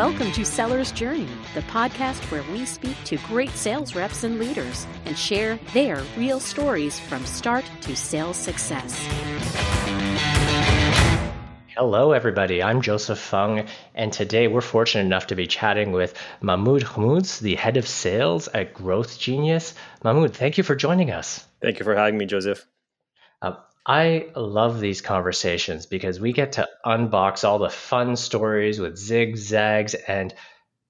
Welcome to Seller's Journey, the podcast where we speak to great sales reps and leaders and share their real stories from start to sales success. Hello, everybody. I'm Joseph Fung, and today we're fortunate enough to be chatting with Mahmoud Hmouz, the head of sales at Growth Genius. Mahmoud, thank you for joining us. Thank you for having me, Joseph. Uh, I love these conversations because we get to unbox all the fun stories with zigzags. And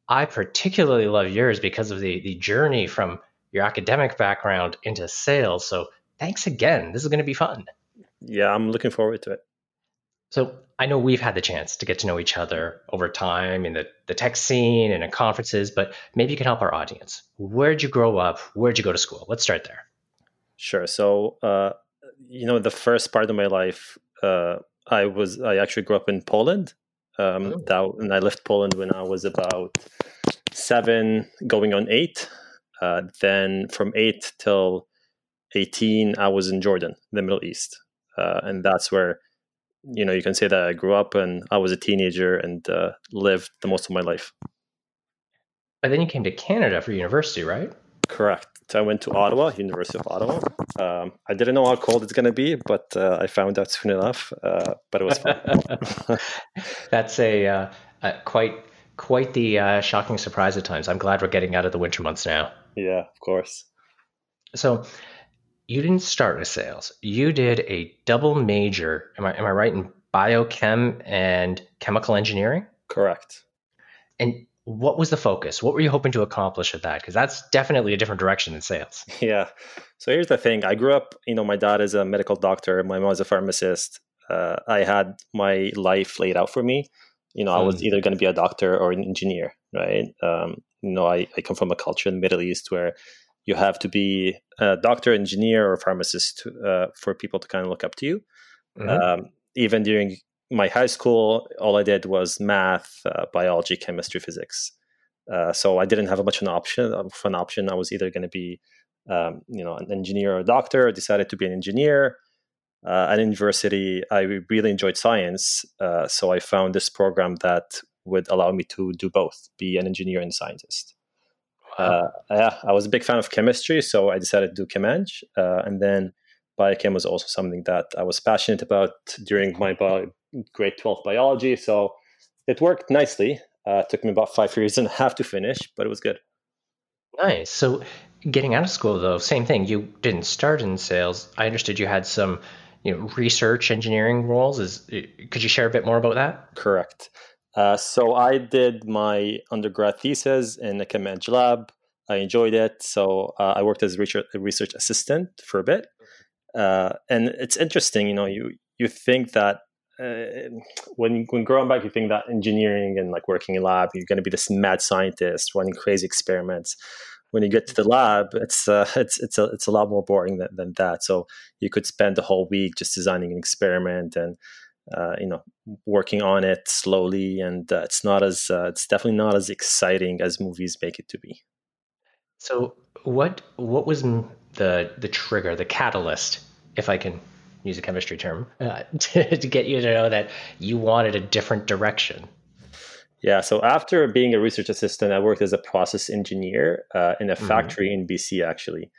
I particularly love yours because of the, the journey from your academic background into sales. So thanks again. This is going to be fun. Yeah, I'm looking forward to it. So I know we've had the chance to get to know each other over time in the, the tech scene and in conferences, but maybe you can help our audience. Where'd you grow up? Where'd you go to school? Let's start there. Sure. So, uh, you know, the first part of my life, uh, I was I actually grew up in Poland. Um, oh. that, and I left Poland when I was about seven, going on eight. Uh, then from eight till eighteen, I was in Jordan, the Middle East, uh, and that's where you know you can say that I grew up and I was a teenager and uh, lived the most of my life. But then you came to Canada for university, right? Correct. So I went to Ottawa, University of Ottawa. Um, I didn't know how cold it's going to be, but uh, I found out soon enough. Uh, but it was fun. That's a, uh, a, quite quite the uh, shocking surprise at times. I'm glad we're getting out of the winter months now. Yeah, of course. So you didn't start with sales. You did a double major. Am I am I right in biochem and chemical engineering? Correct. And what was the focus? What were you hoping to accomplish with that? Because that's definitely a different direction than sales. Yeah. So here's the thing. I grew up, you know, my dad is a medical doctor. My mom is a pharmacist. Uh, I had my life laid out for me. You know, mm. I was hmm. either going to be a doctor or an engineer, right? Um, you know, I, I come from a culture in the Middle East where you have to be a doctor, engineer, or pharmacist uh, for people to kind of look up to you. Mm-hmm. Um, even during my high school, all I did was math, uh, biology, chemistry, physics. Uh, so I didn't have much of an option. Of an option, I was either going to be, um, you know, an engineer or a doctor. I decided to be an engineer. Uh, at university, I really enjoyed science, uh, so I found this program that would allow me to do both: be an engineer and scientist. Uh, yeah, I was a big fan of chemistry, so I decided to do ChemEng, uh, and then biochem was also something that I was passionate about during my bio- grade 12 biology. So it worked nicely. Uh, it took me about five years and a half to finish, but it was good. Nice. So getting out of school, though, same thing. You didn't start in sales. I understood you had some, you know, research engineering roles. Is could you share a bit more about that? Correct. Uh, so I did my undergrad thesis in the ChemEng lab. I enjoyed it. So uh, I worked as a research, a research assistant for a bit. Uh, and it's interesting, you know, you you think that uh, when when growing back, you think that engineering and like working in lab, you're going to be this mad scientist running crazy experiments. When you get to the lab, it's uh, it's it's a it's a lot more boring than, than that. So you could spend the whole week just designing an experiment and uh, you know working on it slowly, and uh, it's not as uh, it's definitely not as exciting as movies make it to be. So what what was the the trigger, the catalyst, if I can use a chemistry term, uh, to, to get you to know that you wanted a different direction? Yeah, so after being a research assistant, I worked as a process engineer uh, in a mm-hmm. factory mm-hmm. in BC, actually.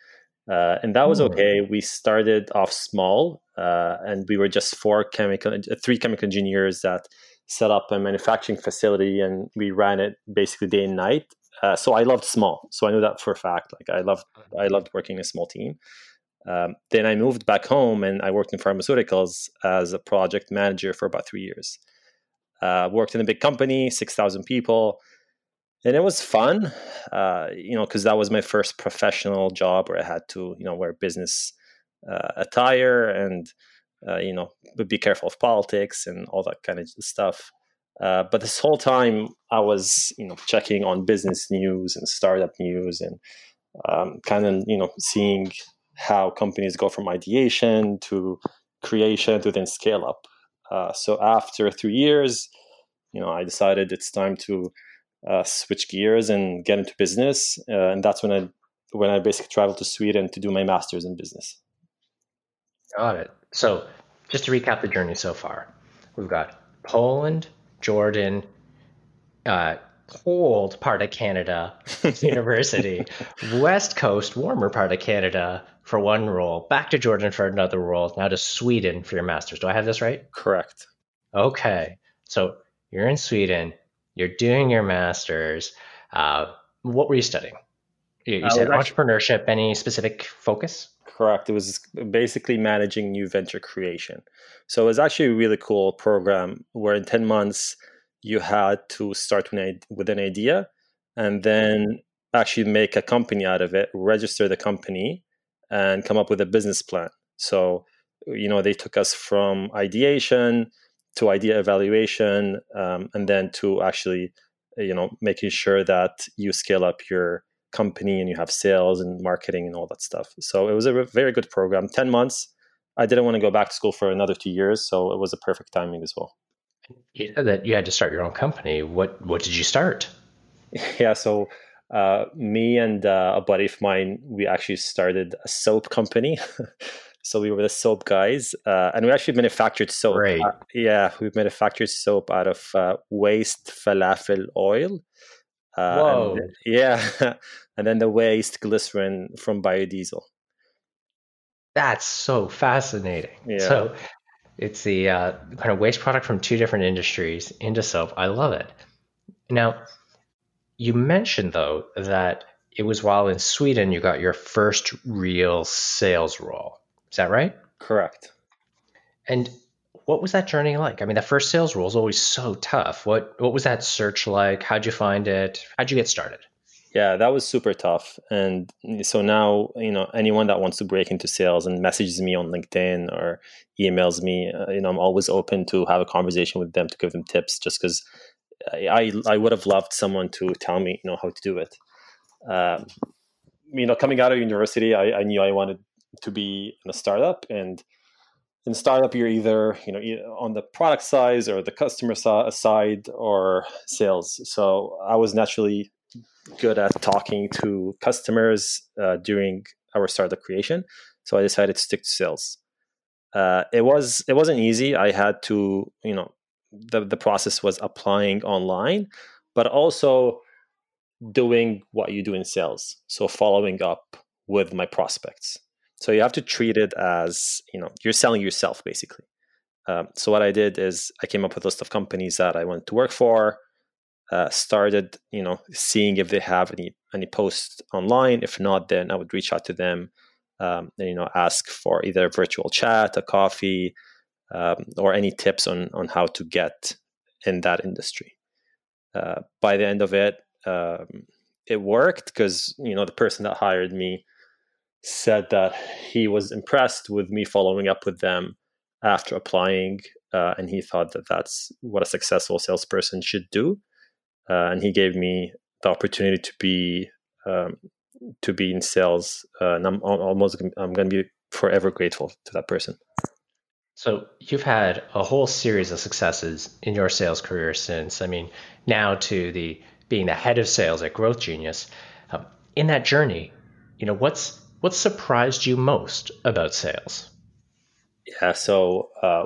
Uh, and that was mm. okay. We started off small, uh, and we were just four chemical, uh, three chemical engineers that set up a manufacturing facility, and we ran it basically day and night. Uh, so I loved small, so I knew that for a fact. Like I loved, I loved working in a small team. Um, then I moved back home and I worked in pharmaceuticals as a project manager for about three years. Uh, worked in a big company, 6,000 people. And it was fun, uh, you know, because that was my first professional job where I had to, you know, wear business uh, attire and, uh, you know, be careful of politics and all that kind of stuff. Uh, but this whole time, I was, you know, checking on business news and startup news and um, kind of, you know, seeing how companies go from ideation to creation to then scale up. Uh, so after three years, you know, I decided it's time to uh, switch gears and get into business, uh, and that's when I when I basically traveled to Sweden to do my master's in business. Got it. So just to recap the journey so far, we've got Poland, Jordan, uh, cold part of Canada university, West Coast, warmer part of Canada for one role, back to Jordan for another role, now to Sweden for your master's. Do I have this right? Correct. Okay. So you're in Sweden, you're doing your master's. Uh, what were you studying? You, you said entrepreneurship, actually, any specific focus? Correct. It was basically managing new venture creation. So it was actually a really cool program where in 10 months, you had to start with an idea and then actually make a company out of it, register the company, and come up with a business plan. So, you know, they took us from ideation to idea evaluation, um, and then to actually, you know, making sure that you scale up your company and you have sales and marketing and all that stuff. So it was a very good program. Ten months. I didn't want to go back to school for another two years, so it was a perfect timing as well. You said that you had to start your own company. What what did you start? Yeah, so uh, me and uh, a buddy of mine, we actually started a soap company. so we were the soap guys, uh, and we actually manufactured soap. Right. Uh, yeah, we manufactured soap out of uh, waste falafel oil. Uh, Whoa. And, yeah, and then the waste glycerin from biodiesel. That's so fascinating. Yeah. So it's the uh, kind of waste product from two different industries into soap. I love it. Now, you mentioned though that it was while in Sweden you got your first real sales role. Is that right? Correct. And what was that journey like? I mean, the first sales role is always so tough. What what was that search like? How'd you find it? How'd you get started? Yeah, that was super tough. And so now, you know, anyone that wants to break into sales and messages me on LinkedIn or emails me, uh, you know, I'm always open to have a conversation with them to give them tips just because I, I would have loved someone to tell me, you know, how to do it. Um, you know, coming out of university, I, I knew I wanted to be in a startup and in startup you're either you know on the product side or the customer side or sales so i was naturally good at talking to customers uh, during our startup creation. So I decided to stick to sales. Uh, it was it wasn't easy. I had to you know the the process was applying online, but also doing what you do in sales. So following up with my prospects. So you have to treat it as you know you're selling yourself basically. Um, so what I did is I came up with a list of companies that I wanted to work for uh, started you know seeing if they have any any posts online if not then i would reach out to them um, and you know ask for either a virtual chat a coffee um, or any tips on on how to get in that industry uh, by the end of it um, it worked because you know the person that hired me said that he was impressed with me following up with them after applying uh, and he thought that that's what a successful salesperson should do uh, and he gave me the opportunity to be um, to be in sales. Uh, and I'm almost I'm going to be forever grateful to that person. So you've had a whole series of successes in your sales career since I mean now to the being the head of sales at Growth Genius. Um, in that journey, you know what's what surprised you most about sales? Yeah, so uh,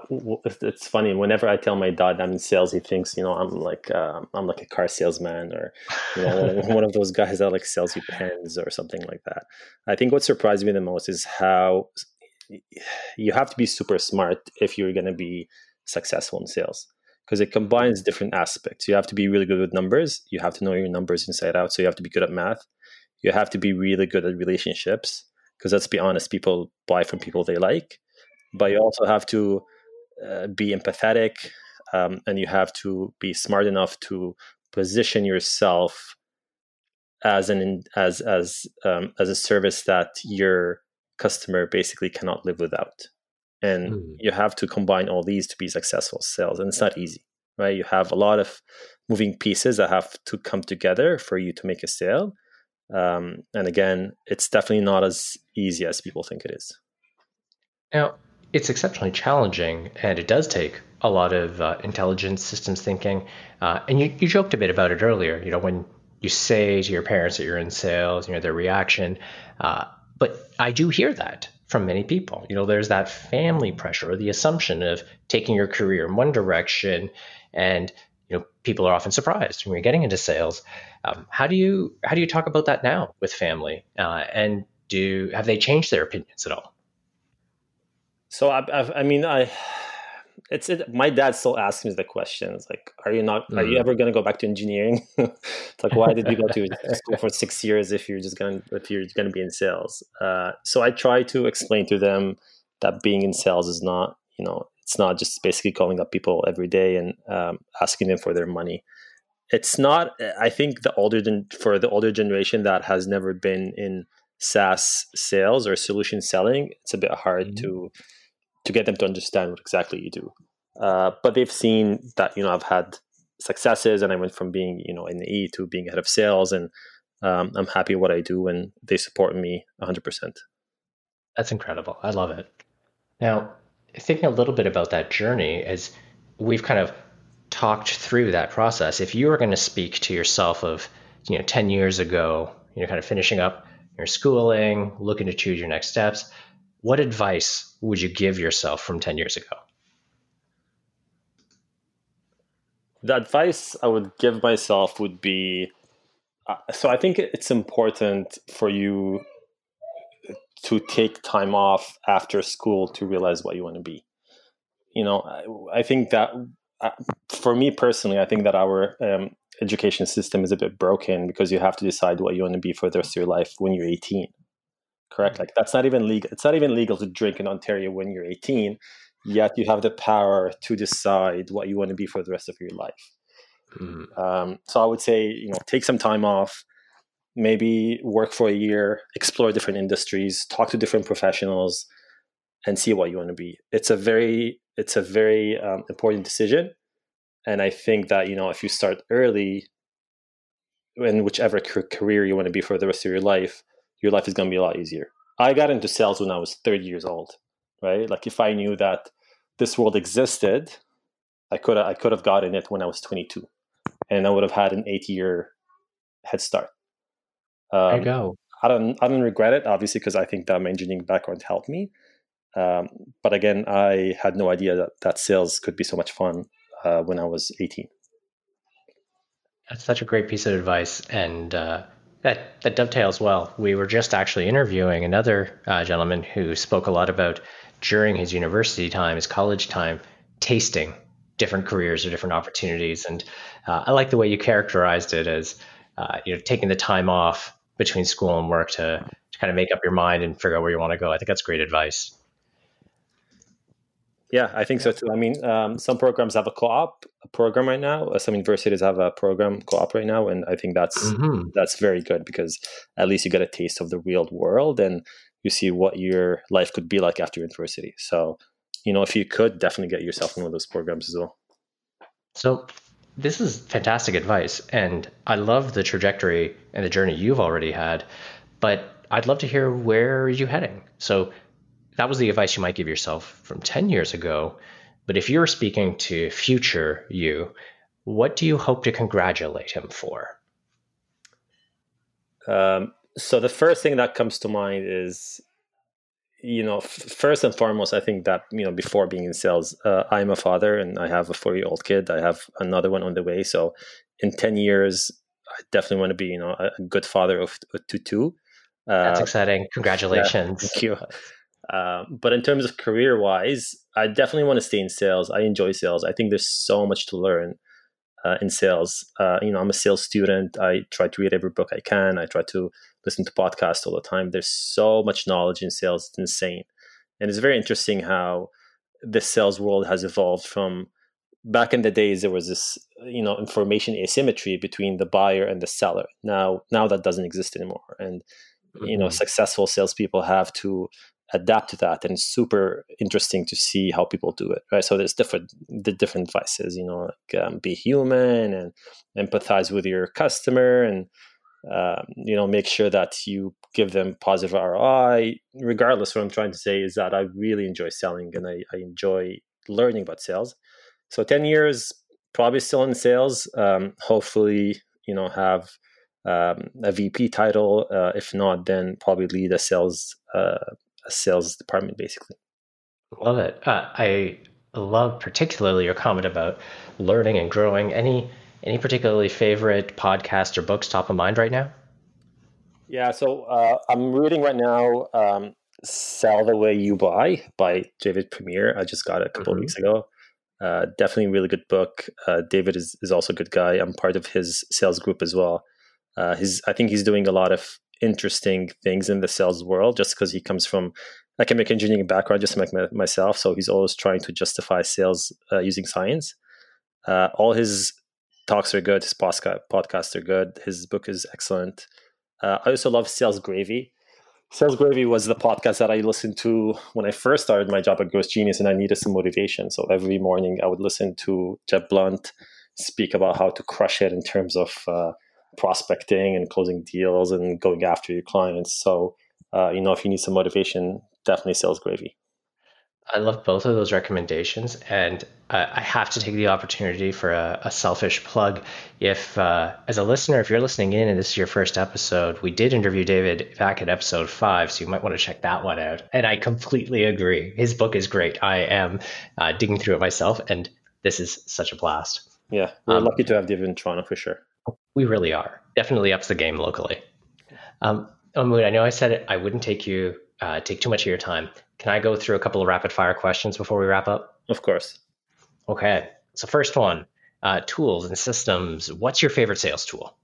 it's funny. Whenever I tell my dad I'm in sales, he thinks you know I'm like uh, I'm like a car salesman or you know one of those guys that like sells you pens or something like that. I think what surprised me the most is how you have to be super smart if you're going to be successful in sales because it combines different aspects. You have to be really good with numbers. You have to know your numbers inside out. So you have to be good at math. You have to be really good at relationships because let's be honest, people buy from people they like but you also have to uh, be empathetic um, and you have to be smart enough to position yourself as an as as um, as a service that your customer basically cannot live without and mm. you have to combine all these to be successful sales and it's not easy right you have a lot of moving pieces that have to come together for you to make a sale um, and again it's definitely not as easy as people think it is. Now it's exceptionally challenging and it does take a lot of uh, intelligence systems thinking uh, and you, you joked a bit about it earlier you know when you say to your parents that you're in sales you know their reaction uh, but i do hear that from many people. You know there's that family pressure or the assumption of taking your career in one direction and people are often surprised when you're getting into sales. Um, how do you how do you talk about that now with family? Uh, and do have they changed their opinions at all? So I, I, I mean, I it's it, my dad still asks me the questions like, "Are you not? Mm. Are you mm. ever going to go back to engineering? it's like, why did you go to school for six years if you're just going if you're going to be in sales?" Uh, so I try to explain to them that being in sales is not, you know, it's not just basically calling up people every day and um, asking them for their money. It's not. I think the older than for the older generation that has never been in SaaS sales or solution selling, it's a bit hard mm-hmm. to to get them to understand what exactly you do. Uh, but they've seen that you know I've had successes, and I went from being you know in the E to being head of sales, and um, I'm happy what I do, and they support me 100. percent That's incredible. I love it. Now, thinking a little bit about that journey, as we've kind of talked through that process, if you were going to speak to yourself of you know 10 years ago, you know, kind of finishing up your schooling, looking to choose your next steps, what advice would you give yourself from 10 years ago? The advice I would give myself would be uh, so I think it's important for you to take time off after school to realize what you want to be. You know, I, I think that uh, for me personally, I think that our um, education system is a bit broken because you have to decide what you want to be for the rest of your life when you're 18 correct? Like that's not even legal. It's not even legal to drink in Ontario when you're 18. Yet you have the power to decide what you want to be for the rest of your life. Mm-hmm. Um, so I would say, you know, take some time off, maybe work for a year, explore different industries, talk to different professionals, and see what you want to be. It's a very, it's a very um, important decision, and I think that you know, if you start early, in whichever career you want to be for the rest of your life, your life is going to be a lot easier. I got into sales when I was 30 years old, right? Like if I knew that this world existed, I could I could have gotten it when I was 22, and I would have had an eight year head start. Um, there you go. I don't I don't regret it, obviously, because I think that my engineering background helped me. Um, but again, I had no idea that, that sales could be so much fun uh, when I was 18. That's such a great piece of advice, and uh, that, that dovetails well. We were just actually interviewing another uh, gentleman who spoke a lot about during his university time, his college time, tasting different careers or different opportunities. And uh, I like the way you characterized it as uh, you know taking the time off between school and work to, to kind of make up your mind and figure out where you want to go. I think that's great advice. Yeah, I think so too. I mean, um, some programs have a co-op program right now. Uh, some universities have a program co-op right now, and I think that's mm-hmm. that's very good because at least you get a taste of the real world and you see what your life could be like after university. So, you know, if you could, definitely get yourself in one of those programs as well. So, this is fantastic advice, and I love the trajectory and the journey you've already had. But I'd love to hear where are you heading. So that was the advice you might give yourself from 10 years ago. But if you're speaking to future you, what do you hope to congratulate him for? Um, so the first thing that comes to mind is, you know, f- first and foremost, I think that you know before being in sales, uh, I'm a father and I have a four year old kid. I have another one on the way. So in ten years, I definitely want to be you know a good father of, two two. Uh, That's exciting! Congratulations! Yeah, thank you. Uh, but in terms of career wise, I definitely want to stay in sales. I enjoy sales. I think there's so much to learn uh, in sales. Uh, you know, I'm a sales student. I try to read every book I can. I try to listen to podcasts all the time. There's so much knowledge in sales. It's insane. And it's very interesting how the sales world has evolved from back in the days there was this you know information asymmetry between the buyer and the seller now now that doesn't exist anymore and you know mm-hmm. successful salespeople have to adapt to that and it's super interesting to see how people do it right so there's different the different advices you know like um, be human and empathize with your customer and um, you know make sure that you give them positive roi regardless what i'm trying to say is that i really enjoy selling and i, I enjoy learning about sales so 10 years probably still in sales um, hopefully you know have um, a vp title uh, if not then probably lead a sales uh, a sales department, basically. Love it. Uh, I love particularly your comment about learning and growing. Any any particularly favorite podcasts or books top of mind right now? Yeah, so uh, I'm reading right now um, Sell the Way You Buy by David Priemer. I just got it a couple mm-hmm. of weeks ago. Uh, definitely a really good book. Uh, David is, is also a good guy. I'm part of his sales group as well. Uh, his, I think he's doing a lot of interesting things in the sales world just because he comes from a chemical engineering background, just like my, myself. So he's always trying to justify sales uh, using science. Uh, all his talks are good. His podcast, podcasts are good. His book is excellent. Uh, I also love Sales Gravy. Sales Gravy was the podcast that I listened to when I first started my job at Growth Genius and I needed some motivation. So every morning I would listen to Jeb Blount speak about how to crush it in terms of uh, prospecting and closing deals and going after your clients. So, uh, you know, if you need some motivation, definitely Sales Gravy. I love both of those recommendations, and uh, I have to take the opportunity for a, a selfish plug. If, uh, as a listener, if you're listening in and this is your first episode, we did interview David back at episode five, so you might want to check that one out. And I completely agree. His book is great. I am uh, digging through it myself, and this is such a blast. Yeah, we're um, lucky to have David in Toronto for sure. We really are. Definitely ups the game locally. Um, I know I said it, I wouldn't take you uh, take too much of your time. Can I go through a couple of rapid fire questions before we wrap up? Of course. Okay. So, first one uh, tools and systems. What's your favorite sales tool?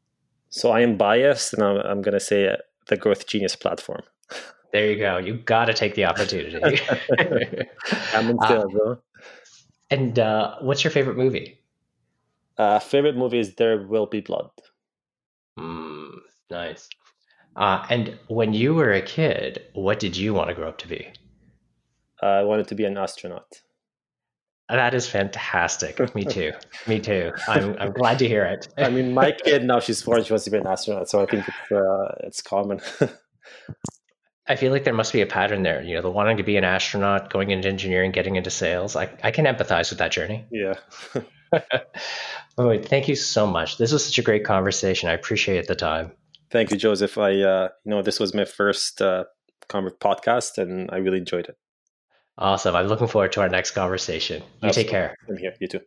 So, I am biased and I'm, I'm going to say uh, the Growth Genius platform. There you go. You got to take the opportunity. I'm in sales, uh, And uh, what's your favorite movie? Uh, favorite movie is There Will Be Blood. Mm, nice. Uh, and when you were a kid, what did you want to grow up to be? I wanted to be an astronaut. That is fantastic. Me too. Me too. I'm, I'm glad to hear it. I mean, my kid now she's four. She wants to be an astronaut, so I think it's uh, it's common. I feel like there must be a pattern there. You know, the wanting to be an astronaut, going into engineering, getting into sales. I, I can empathize with that journey. Yeah. oh, thank you so much. This was such a great conversation. I appreciate the time. Thank you, Joseph. I, uh, you know, this was my first uh, podcast, and I really enjoyed it. Awesome. I'm looking forward to our next conversation. You Absolutely. take care. I'm here. You too.